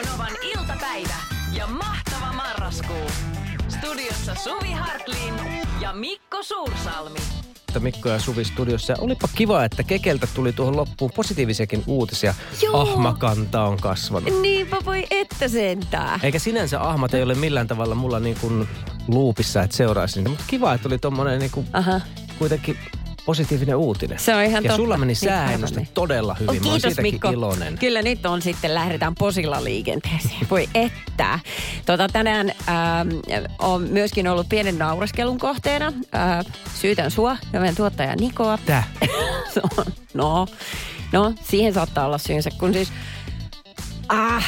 Radionovan iltapäivä ja mahtava marraskuu. Studiossa Suvi Hartlin ja Mikko Suursalmi. Mikko ja Suvi studiossa. Ja olipa kiva, että Kekeltä tuli tuohon loppuun positiivisiakin uutisia. Joo. Ahmakanta on kasvanut. Niinpä voi että sentää. Eikä sinänsä ahmat ei ole millään tavalla mulla niin kuin luupissa, että seuraisi niitä. Mutta kiva, että oli tommonen niin kuin Aha. kuitenkin positiivinen uutinen. Se on ihan Ja totta. sulla meni Niin sääennuste harmi. todella hyvin. Oh, Mä kiitos siitäkin Mikko. iloinen. Kyllä nyt on sitten, lähdetään posilla liikenteeseen. Voi että. Tota, tänään ähm, on myöskin ollut pienen naureskelun kohteena. Äh, syytän sua ja meidän tuottaja Nikoa. Tää. no, no, siihen saattaa olla syynsä, kun siis... Ah,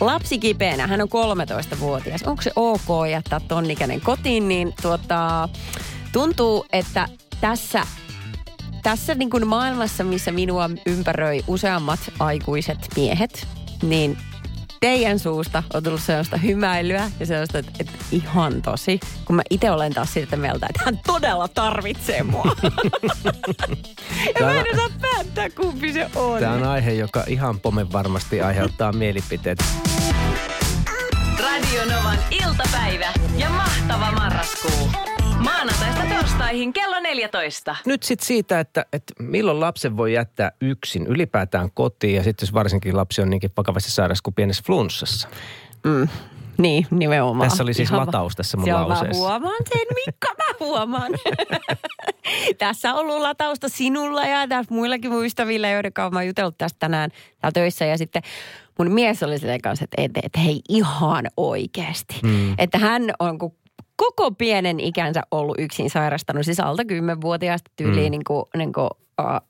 lapsi kipeänä, hän on 13-vuotias. Onko se ok jättää ton ikäinen kotiin, niin tuota, tuntuu, että tässä tässä niin kuin maailmassa, missä minua ympäröi useammat aikuiset miehet, niin teidän suusta on tullut sellaista hymäilyä ja sellaista, että, että ihan tosi. Kun mä itse olen taas siltä mieltä, että hän todella tarvitsee mua. ja mä en osaa päättää, kumpi se on. Tämä on aihe, joka ihan pomen varmasti aiheuttaa mielipiteet. Radionovan iltapäivä ja mahtava marraskuu. Torstaihin kello 14. Nyt sitten siitä, että, että milloin lapsen voi jättää yksin ylipäätään kotiin ja sitten jos varsinkin lapsi on niinkin vakavasti sairas kuin pienessä flunssassa. Mm. Niin, nimenomaan. Tässä oli siis Ihan lataus tässä mun lauseessa. Mä huomaan sen, Mikko, mä huomaan. tässä on ollut latausta sinulla ja tässä muillakin mun ystävillä, joiden kanssa mä oon jutellut tästä tänään täällä töissä. Ja sitten mun mies oli sen kanssa, että, että, että hei ihan oikeasti. Mm. Että hän on kun koko pienen ikänsä ollut yksin sairastanut, siis alta kymmenvuotiaasta tyyliin mm. niin kuin, niin kuin, uh,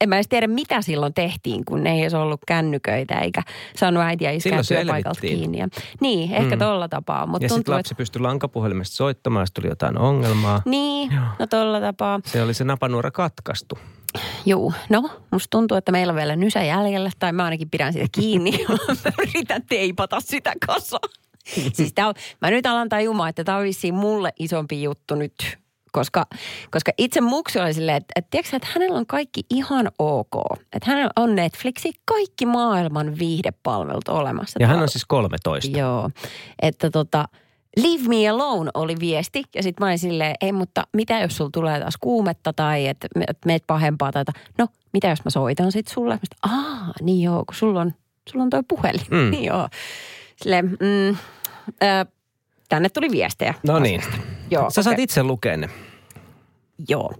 en mä edes tiedä, mitä silloin tehtiin, kun ei edes ollut kännyköitä eikä saanut äitiä iskää työpaikalta kiinni. Ja, niin, ehkä Mm. tolla tapaa. Mutta Ja sitten lapsi pystyi lankapuhelimesta soittamaan, jos tuli jotain ongelmaa. Niin, Joo. no tolla tapaa. Se oli se napanuora katkaistu. Juu, no musta tuntuu, että meillä on vielä nysä jäljellä, tai mä ainakin pidän siitä kiinni. mä yritän teipata sitä kasaan. Siis tää on, mä nyt alan tajumaan, että tämä on vissiin mulle isompi juttu nyt. Koska, koska itse muksi oli silleen, että, että, tiedätkö, että hänellä on kaikki ihan ok. Että hänellä on Netflixi, kaikki maailman viihdepalvelut olemassa. Ja hän on siis 13. Joo, että tota, leave me alone oli viesti. Ja sitten mä olin silleen, ei mutta mitä jos sulla tulee taas kuumetta tai että et meet pahempaa tai että, no mitä jos mä soitan sit sulle? Mä sit, Aa, niin joo, kun sulla on, sulla on toi puhelin. Mm. niin joo. Silleen, mm, äh, tänne tuli viestejä. No niin. Joo, Sä saat okei. itse lukea ne. Joo.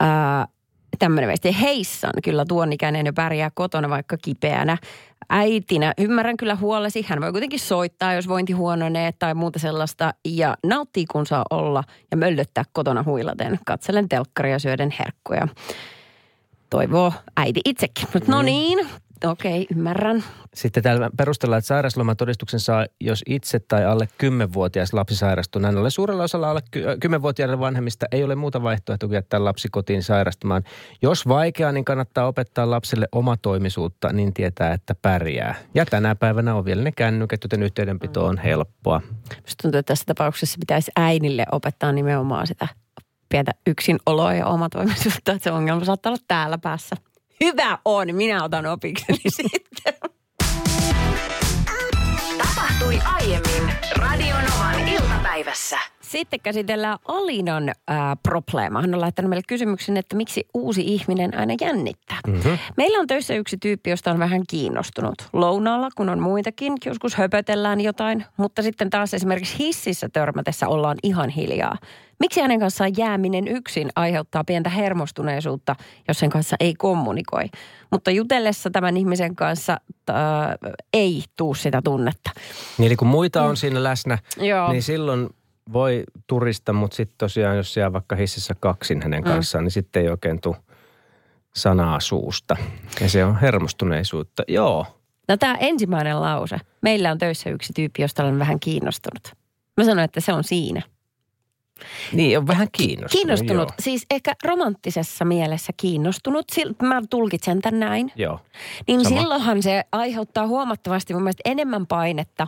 Ää, tämmöinen viesti. Heissan, kyllä tuon ikäinen jo pärjää kotona vaikka kipeänä. Äitinä ymmärrän kyllä huolesi. Hän voi kuitenkin soittaa, jos vointi huononee tai muuta sellaista. Ja nauttii, kun saa olla ja möllöttää kotona huilaten. Katselen telkkaria syöden herkkuja. Toivoo äiti itsekin. Mutta no niin, okei, ymmärrän. Sitten täällä perustellaan, että sairauslomatodistuksen saa, jos itse tai alle 10-vuotias lapsi sairastuu. Näin ollen suurella osalla alle ky- 10-vuotiaiden vanhemmista ei ole muuta vaihtoehtoa kuin jättää lapsi kotiin sairastumaan. Jos vaikeaa, niin kannattaa opettaa lapselle omatoimisuutta, niin tietää, että pärjää. Ja tänä päivänä on vielä ne kännykät, joten yhteydenpito on helppoa. Musta tuntuu, että tässä tapauksessa pitäisi äinille opettaa nimenomaan sitä pientä yksinoloa ja omatoimisuutta, että se ongelma saattaa olla täällä päässä. Hyvä on, minä otan opikseni sitten. Tapahtui aiemmin Radionovan iltapäivässä. Sitten käsitellään Alinan ää, probleema. Hän on laittanut meille kysymyksen, että miksi uusi ihminen aina jännittää. Mm-hmm. Meillä on töissä yksi tyyppi, josta on vähän kiinnostunut. Lounaalla, kun on muitakin, joskus höpötellään jotain, mutta sitten taas esimerkiksi hississä törmätessä ollaan ihan hiljaa. Miksi hänen kanssaan jääminen yksin aiheuttaa pientä hermostuneisuutta, jos sen kanssa ei kommunikoi? Mutta jutellessa tämän ihmisen kanssa äh, ei tuu sitä tunnetta. Niin eli kun muita on siinä läsnä, Joo. niin silloin voi turista, mutta sitten tosiaan, jos jää vaikka hississä kaksin hänen kanssaan, niin sitten ei oikein tule sanaa suusta. Ja se on hermostuneisuutta. Joo. No tämä ensimmäinen lause. Meillä on töissä yksi tyyppi, josta olen vähän kiinnostunut. Mä sanoin, että se on siinä. Niin, on vähän kiinnostunut. Kiinnostunut, Joo. siis ehkä romanttisessa mielessä kiinnostunut. Mä tulkitsen tämän näin. Joo. Niin Sama. silloinhan se aiheuttaa huomattavasti mun mielestä enemmän painetta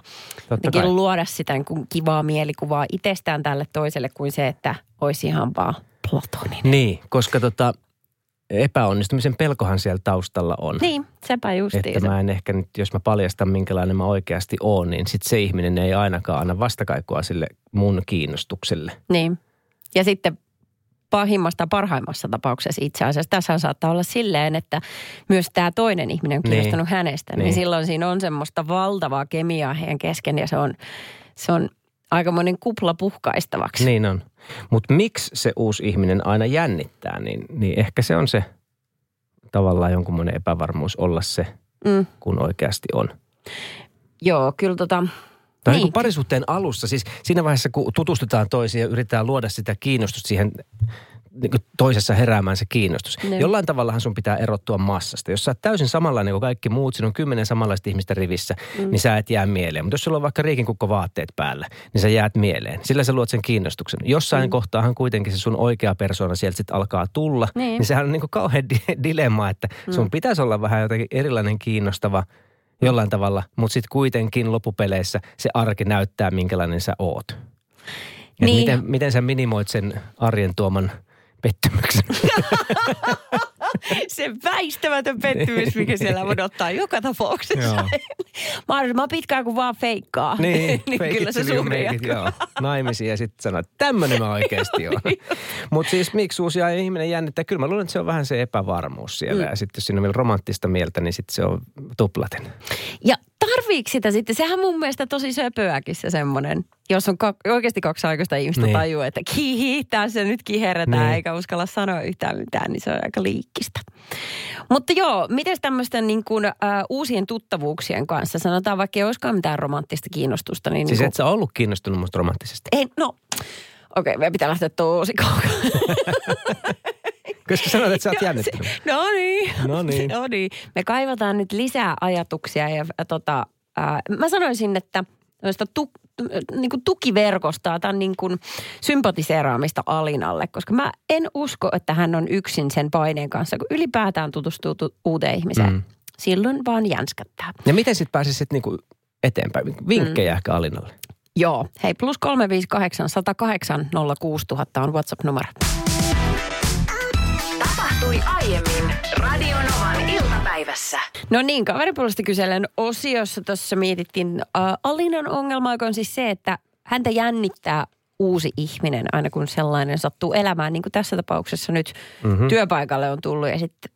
luoda sitä niin kuin kivaa mielikuvaa itsestään tälle toiselle kuin se, että olisi ihan vaan platoninen. Niin, koska tota, epäonnistumisen pelkohan siellä taustalla on. Niin, sepä justiinsa. Että mä en ehkä nyt, jos mä paljastan minkälainen mä oikeasti oon, niin sit se ihminen ei ainakaan anna vastakaikua sille mun kiinnostukselle. Niin. Ja sitten pahimmasta parhaimmassa tapauksessa itse asiassa. Tässä saattaa olla silleen, että myös tämä toinen ihminen on kiinnostunut niin. hänestä. Niin. niin silloin siinä on semmoista valtavaa kemiaa heidän kesken ja se on, se on aikamoinen kupla puhkaistavaksi. Niin on. Mutta miksi se uusi ihminen aina jännittää, niin, niin ehkä se on se tavallaan jonkunmoinen epävarmuus olla se, mm. kun oikeasti on. Joo, kyllä tota, tai niin. niin parisuhteen alussa, siis siinä vaiheessa kun tutustutaan toisiin ja yritetään luoda sitä kiinnostusta siihen niin kuin toisessa heräämään se kiinnostus. Ne. Jollain tavallahan sun pitää erottua massasta. Jos sä oot täysin samanlainen kuin kaikki muut, siinä on kymmenen samanlaista ihmistä rivissä, mm. niin sä et jää mieleen. Mutta jos sulla on vaikka riikinkukko vaatteet päällä, niin sä jäät mieleen. Sillä sä luot sen kiinnostuksen. Jossain mm. kohtaahan kuitenkin se sun oikea persona sieltä sitten alkaa tulla. Niin, niin sehän on niin kuin kauhean di- dilemma, että sun mm. pitäisi olla vähän jotenkin erilainen kiinnostava – jollain tavalla, mutta sitten kuitenkin loppupeleissä se arki näyttää, minkälainen sä oot. niin. miten, miten sä minimoit sen arjen tuoman pettymyksen? se väistämätön pettymys, mikä siellä odottaa joka tapauksessa. Mahdollisimman pitkään kuin vaan feikkaa. Niin, niin kyllä se suuri joo. Naimisiin ja sitten sanoo, että tämmöinen mä oikeasti on. Mutta siis miksi uusia ihminen jännittää? Kyllä mä luulen, että se on vähän se epävarmuus siellä. Mm. Ja sitten jos siinä on vielä romanttista mieltä, niin sitten se on tuplaten. Ja tarviiko sitä sitten? Sehän mun mielestä tosi söpöäkin se semmoinen, jos on ka- oikeasti kaksi aikaista ihmistä niin. tajua, että kihi, tässä nyt kiherretään niin. eikä uskalla sanoa yhtään mitään, niin se on aika liikkistä. Mutta joo, miten tämmöisten niin kuin, uh, uusien tuttavuuksien kanssa, sanotaan vaikka ei olisikaan mitään romanttista kiinnostusta. Niin siis niin et sä ollut kiinnostunut musta romanttisesti? Ei, no, okei, okay, meidän pitää lähteä tosi kauan. Koska sanoit, että sä oot jännittänyt. No niin. No niin. no niin. Me kaivataan nyt lisää ajatuksia ja tota, äh, mä sanoisin, että tu, niin kuin tukiverkostoa, tai niin kuin sympatiseeraamista Alinalle, koska mä en usko, että hän on yksin sen paineen kanssa, kun ylipäätään tutustuu tu- uuteen ihmiseen. Mm. Silloin vaan jänskättää. Ja miten sitten pääsisit niin kuin eteenpäin? Vinkkejä mm. ehkä Alinalle. Joo. Hei, plus 358 108 06000 on WhatsApp-numero tapahtui aiemmin Radionovan iltapäivässä. No niin, kaveripuolesta kyselen osiossa tuossa mietittiin äh, Alinan ongelma, joka on siis se, että häntä jännittää uusi ihminen aina kun sellainen sattuu elämään. Niin kuin tässä tapauksessa nyt mm-hmm. työpaikalle on tullut ja sitten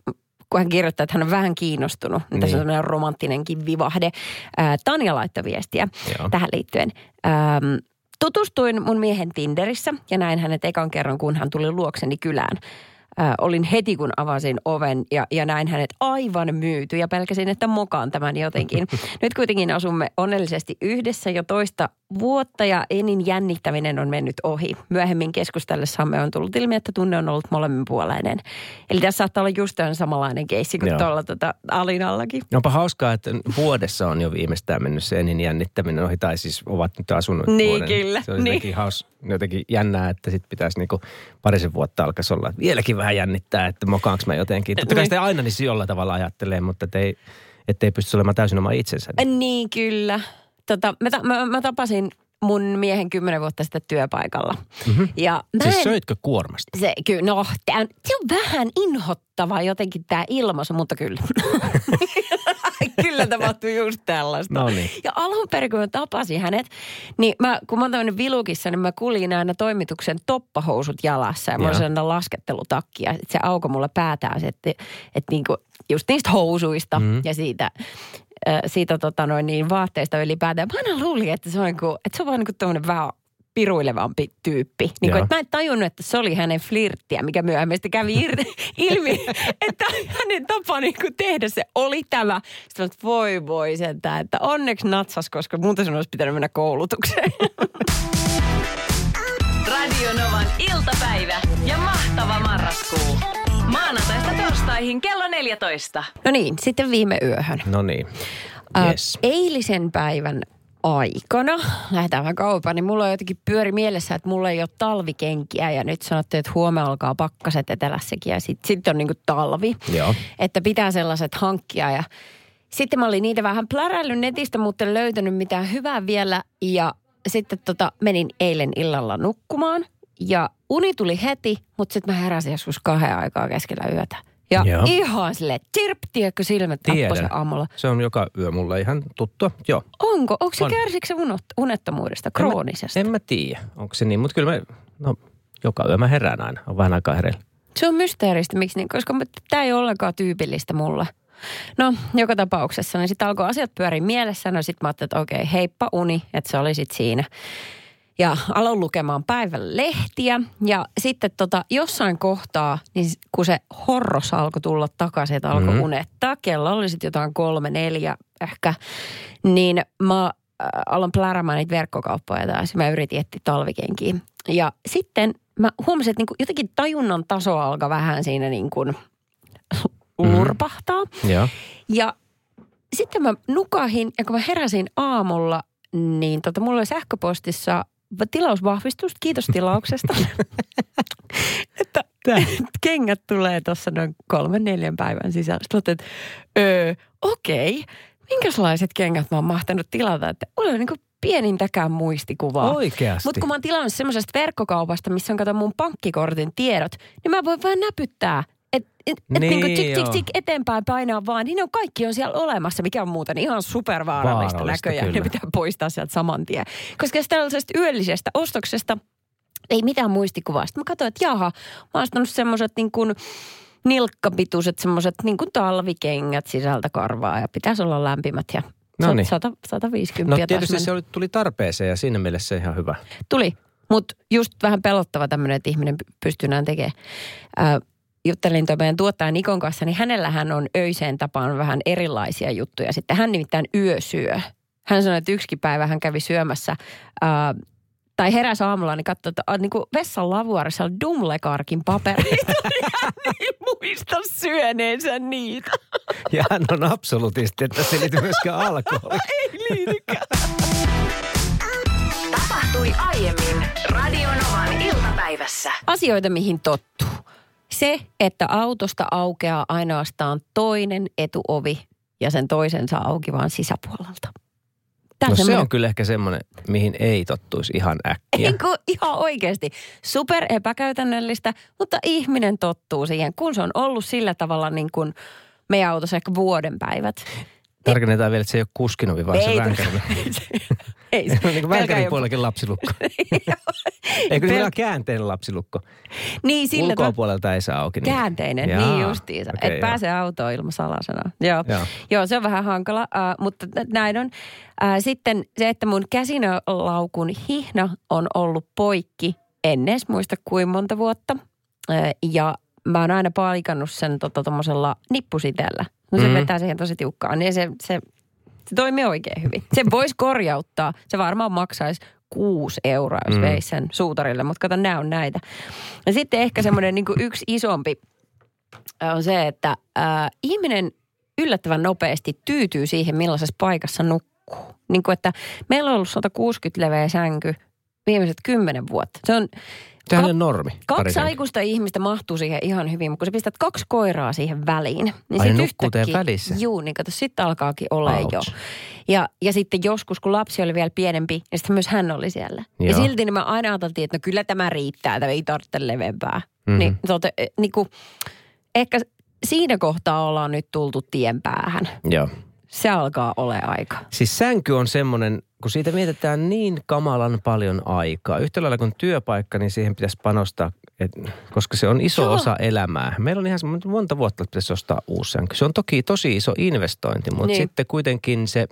kun hän kirjoittaa, että hän on vähän kiinnostunut. Niin. Tässä on niin. sellainen romanttinenkin vivahde. Ää, Tanja laittoi viestiä Joo. tähän liittyen. Ähm, tutustuin mun miehen Tinderissä ja näin hänet ekan kerran, kun hän tuli luokseni kylään äh, olin heti kun avasin oven ja, ja näin hänet aivan myyty ja pelkäsin, että mokaan tämän jotenkin. Nyt kuitenkin asumme onnellisesti yhdessä jo toista vuotta ja enin jännittäminen on mennyt ohi. Myöhemmin keskustellessamme on tullut ilmi, että tunne on ollut molemminpuoleinen. Eli tässä saattaa olla just samanlainen keissi kuin tuolla tota Alinallakin. Onpa hauskaa, että vuodessa on jo viimeistään mennyt se enin jännittäminen ohi, tai siis ovat nyt asunut Niin, vuoden. kyllä. Se on niin. haus, jotenkin jännää, että sitten pitäisi niinku parisen vuotta alkaisi olla. Vieläkin vähän jännittää, että mokaanko mä jotenkin. Totta kai niin. sitä aina niin jollain tavalla ajattelee, mutta ei, ettei pysty olemaan täysin oma itsensä. Niin, kyllä tota, mä, mä, mä tapasin mun miehen kymmenen vuotta sitten työpaikalla. Mm-hmm. Ja mä siis en, söitkö kuormasta? Se, kyllä, no, tää, se on vähän inhottava jotenkin tämä ilmaisu, mutta kyllä. kyllä tapahtuu just tällaista. No niin. Ja alun perin, kun mä tapasin hänet, niin mä, kun mä oon vilukissa, niin mä kuljin aina toimituksen toppahousut jalassa ja mä oon sellainen laskettelutakki. Ja se auko mulle päätään, että, että niinku, just niistä housuista mm. ja siitä siitä tota noin, niin vaatteista ylipäätään. Mä aina luulin, että se on, niin kuin, että se on vaan niin kuin vähän piruilevampi tyyppi. Niin kuin, että mä en tajunnut, että se oli hänen flirttiä, mikä myöhemmin kävi ilmi, että hänen tapa niin kuin tehdä se oli tämä. Sitten että voi voi sentään, että onneksi natsas, koska muuten sun olisi pitänyt mennä koulutukseen. Radio Novan iltapäivä ja mahtava marraskuu. Maanantaista torstaihin kello 14. No niin, sitten viime yöhön. No niin. Yes. Äh, eilisen päivän aikana, lähdetään vähän kauempaan, niin mulla on jotenkin pyöri mielessä, että mulla ei ole talvikenkiä ja nyt sanottiin, että huomenna alkaa pakkaset etelässäkin ja sitten sit on niinku talvi. Joo. Että pitää sellaiset hankkia ja sitten mä olin niitä vähän pläräillyt netistä, mutta en löytänyt mitään hyvää vielä ja sitten tota, menin eilen illalla nukkumaan ja uni tuli heti, mutta sitten mä heräsin joskus kahden aikaa keskellä yötä. Ja Joo. ihan sille tirp, tiedätkö, silmät se aamulla. Se on joka yö mulla ihan tuttua. Joo. Onko? Onko se On. kärsikö se unot, unettomuudesta, kroonisesta? En mä, en mä tiedä, onko se niin, mutta kyllä mä, no joka yö mä herään aina, on vähän aikaa hereillä. Se on mysteeristä, miksi niin, koska tämä ei ole ollenkaan tyypillistä mulle. No, joka tapauksessa, niin sitten alkoi asiat pyöriä mielessä. No sitten mä ajattelin, että okei, heippa uni, että se oli sitten siinä. Ja aloin lukemaan päivän lehtiä. Ja sitten tota, jossain kohtaa, niin kun se horros alkoi tulla takaisin, että alkoi mm-hmm. unettaa, kello oli sitten jotain kolme, neljä ehkä, niin mä äh, aloin pläräämään niitä verkkokauppoja taas. Mä yritin etsiä talvikenkiä. Ja sitten mä huomasin, että niinku jotenkin tajunnan taso alkoi vähän siinä niin kuin lurpahtaa. Joo. Ja sitten mä nukahin ja kun mä heräsin aamulla, niin tota, mulla oli sähköpostissa tilausvahvistus. Kiitos tilauksesta. että kengät tulee tuossa noin kolmen neljän päivän sisällä. Sitten ajattelin, että öö, okei, minkälaiset kengät mä oon mahtanut tilata. Että mulla ei ole niin pienintäkään muistikuvaa. Oikeasti. Mutta kun mä oon tilannut semmoisesta verkkokaupasta, missä on kato mun pankkikortin tiedot, niin mä voin vaan näpyttää. Että et, et Niin, niinku tik, tik, tik eteenpäin painaa vaan, niin ne on kaikki on siellä olemassa, mikä on muuten ihan supervaarallista Vaarallista, näköjään. Ne kyllä. pitää poistaa sieltä saman tien. Koska tällaisesta yöllisestä ostoksesta ei mitään muistikuvaa. Sitten mä katsoin, että jaha, mä oon ostanut semmoiset niin kuin nilkkapituiset semmoiset niin kuin talvikengät sisältä karvaa ja pitäisi olla lämpimät ja Noniin. 100, 150 No tietysti se oli, tuli tarpeeseen ja siinä mielessä ihan hyvä. Tuli, mutta just vähän pelottava tämmöinen, että ihminen py- pystyy näin tekemään. Äh, juttelin tuon meidän tuottaja Nikon kanssa, niin hänellähän on öiseen tapaan vähän erilaisia juttuja. Sitten hän nimittäin yösyö. Hän sanoi, että yksikin päivä hän kävi syömässä äh, tai heräsi aamulla, niin katsoi, että äh, niin kuin vessan lavuarissa on Dumlekarkin papereita. ja hän ei muista syöneensä niitä. Ja hän on absolutisti, että se liittyy myöskään alkoholiin. ei liitykään. Tapahtui aiemmin Radionovan iltapäivässä. asioita, mihin tottuu. Se, että autosta aukeaa ainoastaan toinen etuovi ja sen toisen saa auki vaan sisäpuolelta. Tää No se semmoinen- on kyllä ehkä semmoinen, mihin ei tottuisi ihan äkkiä. Kuin ihan oikeasti super epäkäytännöllistä, mutta ihminen tottuu siihen, kun se on ollut sillä tavalla niin kuin meidän autossa ehkä vuoden päivät. Tarkennetaan vielä, että se ei ole kuskinovi, vaan se Ei, vänkärin. ei, Se on niin kuin puolellakin lapsilukko. Eikö Pel- käänteinen lapsilukko? Niin, sillä Ulkoa tavalla- puolelta ei saa auki. Niin. Käänteinen, Jaa, niin justiinsa. okei, että joo. pääsee autoon ilman salasanaa. Joo. Joo. Joo, se on vähän hankala, äh, mutta näin on. Äh, sitten se, että mun käsinölaukun hihna on ollut poikki, en edes muista kuin monta vuotta. Äh, ja mä oon aina paikannut sen tota, tommosella nippusitellä. No se mm. vetää siihen tosi tiukkaan, niin se, se, se toimii oikein hyvin. Se voisi korjauttaa. Se varmaan maksaisi kuusi euroa, jos Mm. veisi sen suutarille, mutta kato, nämä on näitä. Ja sitten ehkä semmoinen niin yksi isompi on se, että äh, ihminen yllättävän nopeasti tyytyy siihen, millaisessa paikassa nukkuu. Niin kuin, että meillä on ollut 160 leveä sänky viimeiset kymmenen vuotta. Se on, Ka- on normi. kaksi aikuista ihmistä mahtuu siihen ihan hyvin, mutta kun sä pistät kaksi koiraa siihen väliin, niin Ai, sit ne nukkuu teidän yhtäkkiä- välissä? Juu, niin kato, sitten alkaakin olla jo. Ja, ja sitten joskus, kun lapsi oli vielä pienempi, niin sitten myös hän oli siellä. Ja Joo. silti niin me aina ajateltiin, että no kyllä tämä riittää, tämä ei tarvitse leveämpää. Mhm. Mm-hmm. Niin, tota, eh, niin kuin, ehkä siinä kohtaa ollaan nyt tultu tien päähän. Joo. Se alkaa ole aika. Siis sänky on semmoinen, kun siitä mietitään niin kamalan paljon aikaa. Yhtä lailla kuin työpaikka, niin siihen pitäisi panostaa, et, koska se on iso Joo. osa elämää. Meillä on ihan semmoinen monta vuotta, että pitäisi ostaa uusi sänky. Se on toki tosi iso investointi, mutta Niin. sitten kuitenkin se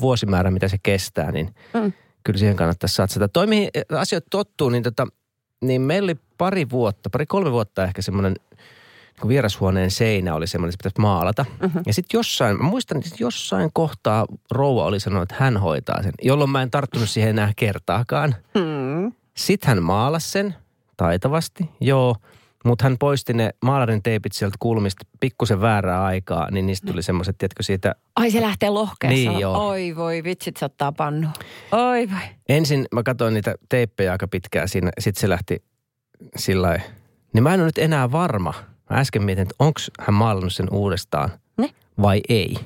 vuosimäärä, mitä se kestää, niin Mm. kyllä siihen kannattaisi satsata. Toi, mihin asiat tottuu, niin, tota, niin meillä oli pari vuotta, pari kolme vuotta ehkä semmoinen niin vierashuoneen seinä oli semmoinen, että se pitäisi maalata. Mm-hmm. Ja sitten jossain, mä muistan, että jossain kohtaa rouva oli sanonut, että hän hoitaa sen, jolloin mä en tarttunut siihen enää kertaakaan. Hmm. Sitten hän maalasi sen taitavasti, joo. Mutta hän poisti ne maalarin teipit sieltä kulmista pikkusen väärää aikaa, niin niistä tuli semmoiset, tiedätkö siitä, Ai se lähtee lohkeessa. Niin, joo. Oi voi, vitsit se ottaa pannu. Oi voi. ensin mä katsoin niitä teippejä aika pitkään siinä, sitten se lähti sillä. Niin mä en ole nyt enää varma. Mä äsken mietin, että onko hän maalannut sen uudestaan Ne? vai ei.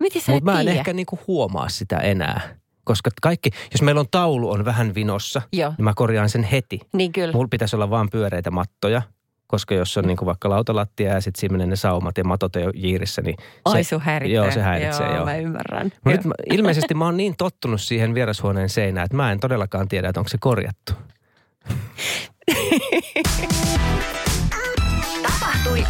Miten sä Mutta mä en tiedä? ehkä niinku huomaa sitä enää. Koska kaikki, jos meillä on taulu on vähän vinossa, Joo, niin mä korjaan sen heti. niin kyllä. Mulla pitäisi olla vaan pyöreitä mattoja, koska jos on niin kuin vaikka lautalattia ja sitten siinä menee ne saumat ja matot ei ole jiirissä, niin Ai se, sun häiritsee. Joo, se häiritsee, joo. joo. mä ymmärrän. Mut nyt mä, ilmeisesti mä oon niin tottunut siihen vierashuoneen seinään, että mä en todellakaan tiedä, että onko se korjattu.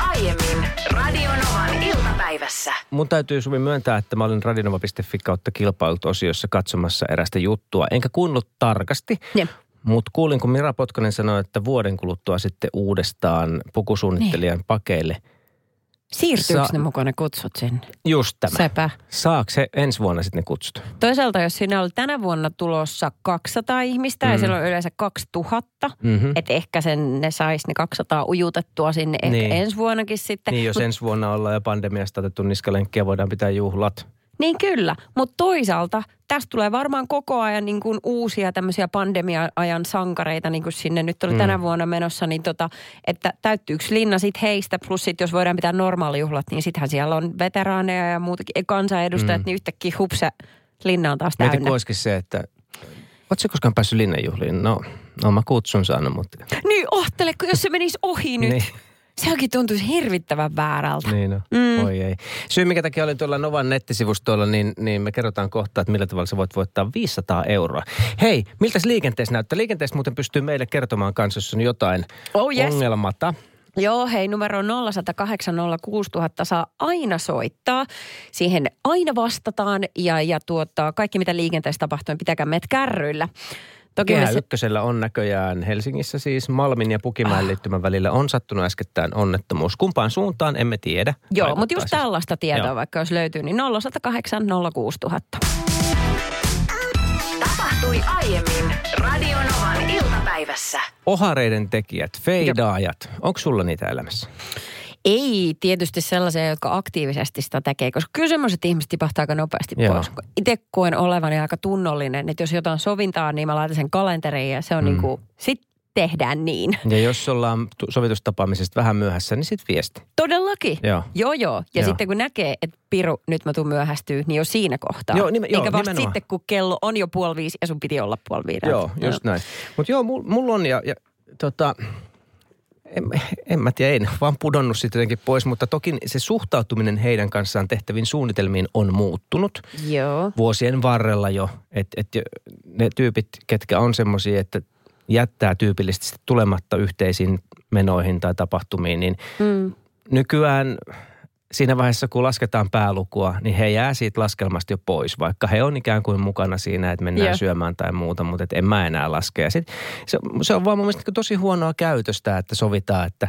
Aiemmin Radionovan iltapäivässä. Mun täytyy Suvi myöntää, että mä olin radionova.fi kautta kilpailut osiossa katsomassa erästä juttua. Enkä kuunnellut tarkasti, Ne. mutta kuulin, kun Mira Potkonen sanoi, että vuoden kuluttua sitten uudestaan pukusuunnittelijan Niin. pakeille. Siirtyykö Sa- ne mukaan ne kutsut sinne? Just tämä. Sepä. Saako se ensi vuonna sitten ne kutsut? Toisaalta, jos siinä oli tänä vuonna tulossa 200 ihmistä mm. ja siellä on yleensä 2000, Mm-hmm. että ehkä sen, ne sais ne 200 ujutettua sinne ehkä Niin. ensi vuonnakin sitten. Niin, jos Mut, ensi vuonna ollaan jo pandemiasta otettu niskalenkkiä, voidaan pitää juhlat. Niin kyllä, mutta toisaalta tästä tulee varmaan koko ajan niin kuin uusia tämmöisiä pandemia-ajan sankareita, niin kuin sinne nyt oli Mm. tänä vuonna menossa, niin tota, että täyttyykö linna sit heistä, plus sit jos voidaan pitää normaalijuhlat, niin sittenhän siellä on veteraaneja ja muutakin kansanedustajat, Mm. niin yhtäkkiä hupse, linna on taas Mietin, täynnä. olisikin se, että Oletko koskaan päässyt linnanjuhliin? No, no mä kutsun saanut, mutta... Niin ohtele, kun jos se menisi ohi nyt. Niin. Se onkin tuntuisi hirvittävän väärältä. Niin no. Mm. Oi ei. Syy, minkä takia olin tuolla Novan nettisivustolla, niin, niin me kerrotaan kohta, että millä tavalla sä voit voittaa 500 euroa. Hei, miltä liikenteessä näyttää? Liikenteessä muuten pystyy meille kertomaan kanssa, jos on jotain Oh yes. ongelmata. Joo, hei, numero 0108 06000 saa aina soittaa. Siihen aina vastataan ja, ja tuota, kaikki mitä liikenteessä tapahtuu, niin pitäkää meidät kärryillä. Toki Kehä se, ykkösellä on näköjään Helsingissä siis Malmin ja Pukimäen liittymän välillä on sattunut äskettäin onnettomuus. Kumpaan suuntaan emme tiedä. joo, mutta just siis. tällaista tietoa, Joo. vaikka jos löytyy, niin 0108 06000. Tapahtui aiemmin Radionovan iltapäivässä. Ohareiden tekijät, feidaajat. Onko sulla niitä elämässä? Ei tietysti sellaisia, jotka aktiivisesti sitä tekee, koska kyllä semmoiset ihmiset tipahtaa aika nopeasti Joo. pois. Itse koen olevani aika tunnollinen, että jos jotain sovintaa, niin mä laitan sen kalenteriin ja se on Mm. niin kuin, sit tehdään niin. Ja jos ollaan tu- sovitustapaamisesta vähän myöhässä, niin sitten viesti. Todellakin. Joo. Joo, joo. Ja Joo. sitten kun näkee, että Piru, nyt mä tuun myöhästyä, niin jo siinä kohtaa. Joo, nime- joo, Eikä vasta nimenomaan. sitten, kun kello on jo puoli viisi ja sun piti olla puoli viideltä. Joo, just näin. Mutta joo, mulla mul on ja, ja tota, en, en mä tiedä, ei ne vaan pudonnut sitten jotenkin pois, mutta toki se suhtautuminen heidän kanssaan tehtäviin suunnitelmiin on muuttunut Joo. vuosien varrella jo. Että et ne tyypit, ketkä on semmoisia, että jättää tyypillisesti tulematta yhteisiin menoihin tai tapahtumiin, niin Mm. nykyään siinä vaiheessa, kun lasketaan päälukua, niin he jää siitä laskelmasta jo pois, vaikka he on ikään kuin mukana siinä, että mennään Joo. syömään tai muuta, mutta et en mä enää laske. Ja sit, se, se on vaan mun mielestä niin tosi huonoa käytöstä, että sovitaan, että,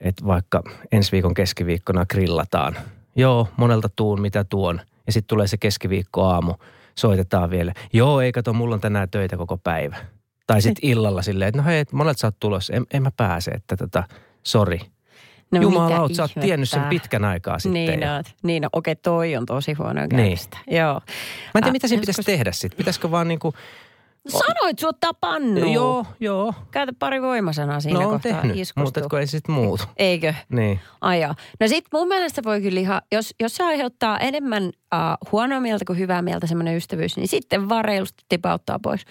että vaikka ensi viikon keskiviikkona grillataan. Joo, monelta tuun, mitä tuon. Ja sitten tulee se keskiviikko aamu, soitetaan vielä. Joo, ei kato, mulla on tänään töitä koko päivä. Tai sitten illalla silleen, että no hei, et monet sä oot tulossa, en, en mä pääse, että tota, sori. No Jumala, mitä sä oot tiennyt sen pitkän aikaa sitten. Niin, ja- oot. niin no, okei, toi on tosi huonoa Niin. käytöstä. Joo. Mä en tiedä, Äh, mitä siinä pitäisi tehdä sitten. Pitäisikö vaan niinku... Sanoit, sut ottaa pannuun. Joo, joo. Käytä pari voimasanaa siinä no on kohtaa. tehnyt, iskustuu. mutta etkö ei sitten muutu. Eikö? Niin. Ai joo. No sit mun mielestä voi kyllä ihan, jos, jos se aiheuttaa enemmän uh, huonoa mieltä kuin hyvää mieltä semmoinen ystävyys, niin sitten vaan reilusti tipauttaa pois.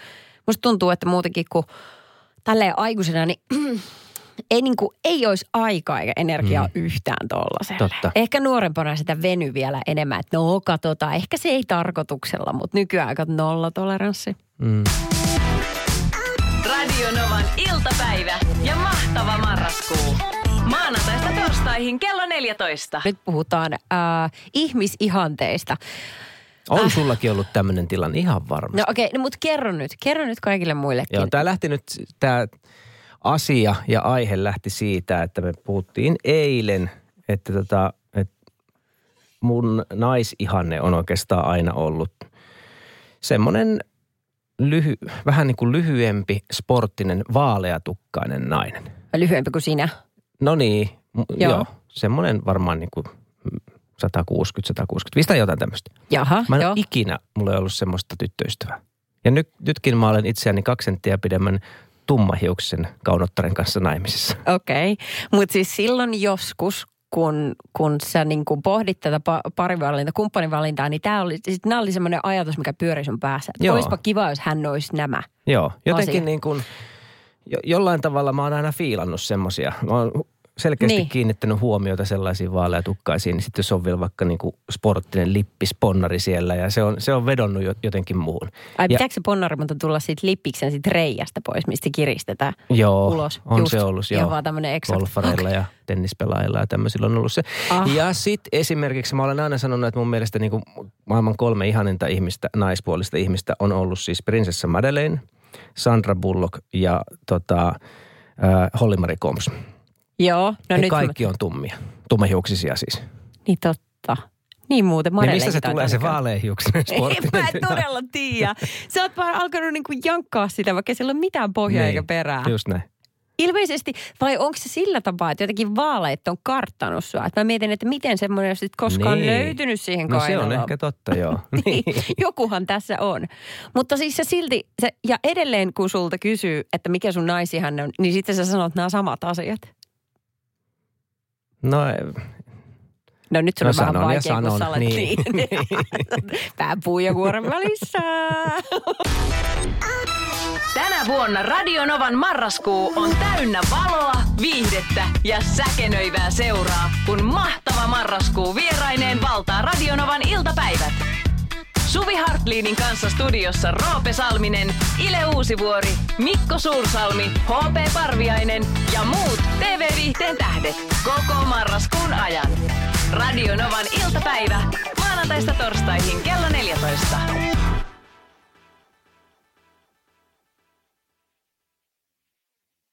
Musta tuntuu, että muutenkin kuin tälleen aikuisena, niin ei, niin kuin, ei olisi aikaa eikä energiaa mm. yhtään tollaselle. Totta. Ehkä nuorempana sitä veny vielä enemmän, että no katsotaan, ehkä se ei tarkoituksella, mutta nykyään aika nollatoleranssi. Mm. Radionovan iltapäivä ja mahtava marraskuu. Maanantaista torstaihin kello 14. Nyt puhutaan äh, ihmisihanteista. On sullakin ollut tämmöinen tilanne ihan varmasti. No okei, okay, no, mutta kerro nyt. Kerro nyt kaikille muillekin. Joo, tämä lähti nyt, tämä asia ja aihe lähti siitä, että me puhuttiin eilen, että tota, että mun naisihanne on oikeastaan aina ollut semmoinen lyhy, vähän niin kuin lyhyempi, sporttinen, vaaleatukkainen nainen. Lyhyempi kuin sinä. No niin, joo. Joo. semmoinen varmaan niin kuin 160, 165 tai jotain tämmöistä. Jaha, Mä en joo. ikinä, mulla ei ollut semmoista tyttöystävää. Ja nyt, nytkin mä olen itseäni kaksi senttiä pidemmän tummahiuksen kaunottaren kanssa naimisissa. Okei, okay. mutta siis silloin joskus, kun, kun sä niin kun pohdit tätä pa- parivalintaa, kumppanivalintaa, niin tämä oli, siis nämä oli semmoinen ajatus, mikä pyöri sun päässä. Että Joo. olisipa kiva, jos hän olisi nämä. Joo, jotenkin Asia. niin kuin, jo, jollain tavalla mä oon aina fiilannut semmosia. Mä oon selkeästi Niin. kiinnittänyt huomiota sellaisiin vaaleatukkaisiin, niin sitten jos on vielä vaikka niinku sporttinen lippisponnari siellä ja se on, se on vedonnut jo- jotenkin muuhun. Ai ja, pitääkö se ponnari mutta tulla siitä lippiksen siitä reijästä pois, mistä kiristetään joo, ulos? on Just. se ollut, joo. vaan tämmöinen eksakt. golfareilla ja tennispelaajilla ja tämmöisillä on ollut se. Ah. Ja sitten esimerkiksi mä olen aina sanonut, että mun mielestä niin kuin maailman kolme ihaninta ihmistä, naispuolista ihmistä on ollut siis prinsessa Madeleine, Sandra Bullock ja tota, äh, Holly Marie Combs. Joo, no nyt kaikki on tummia, tummehiuksisia siis. Niin totta. Niin muuten, Niin mistä se tulee se vaaleahiuksinen Ei sporttinen? mä en todella tiedä. Sä oot vaan alkanut niinku jankkaa sitä, vaikka sillä ei ole mitään pohjaa Niin, eikä perää. Just näin. Ilmeisesti, vai onko se sillä tapaa, että jotenkin vaaleet on karttanut sua? Että mä mietin, että miten semmoinen sitten koskaan Niin. löytynyt siihen No se on kainaloon. ehkä totta, joo. niin, jokuhan tässä on. Mutta siis se silti, se, ja edelleen kun sulta kysyy, että mikä sun naisihan on, niin sitten sä sanot nämä samat asiat. No No nyt sun No on vähän sanon ja vaikea, kun sanon, sä olet niin. niin. Pää puu ja kuoren välissä. Tänä vuonna Radionovan marraskuu on täynnä valoa, viihdettä ja säkenöivää seuraa, kun mahtava marraskuu vieraineen valtaa Radionovan iltapäivät. Suvi Hartliinin kanssa studiossa Roope Salminen, Ile Uusivuori, Mikko Suursalmi, HP Parviainen ja muut TV-viihteen tähdet koko marraskuun ajan. Radionovan iltapäivä maanantaista torstaihin kello 14.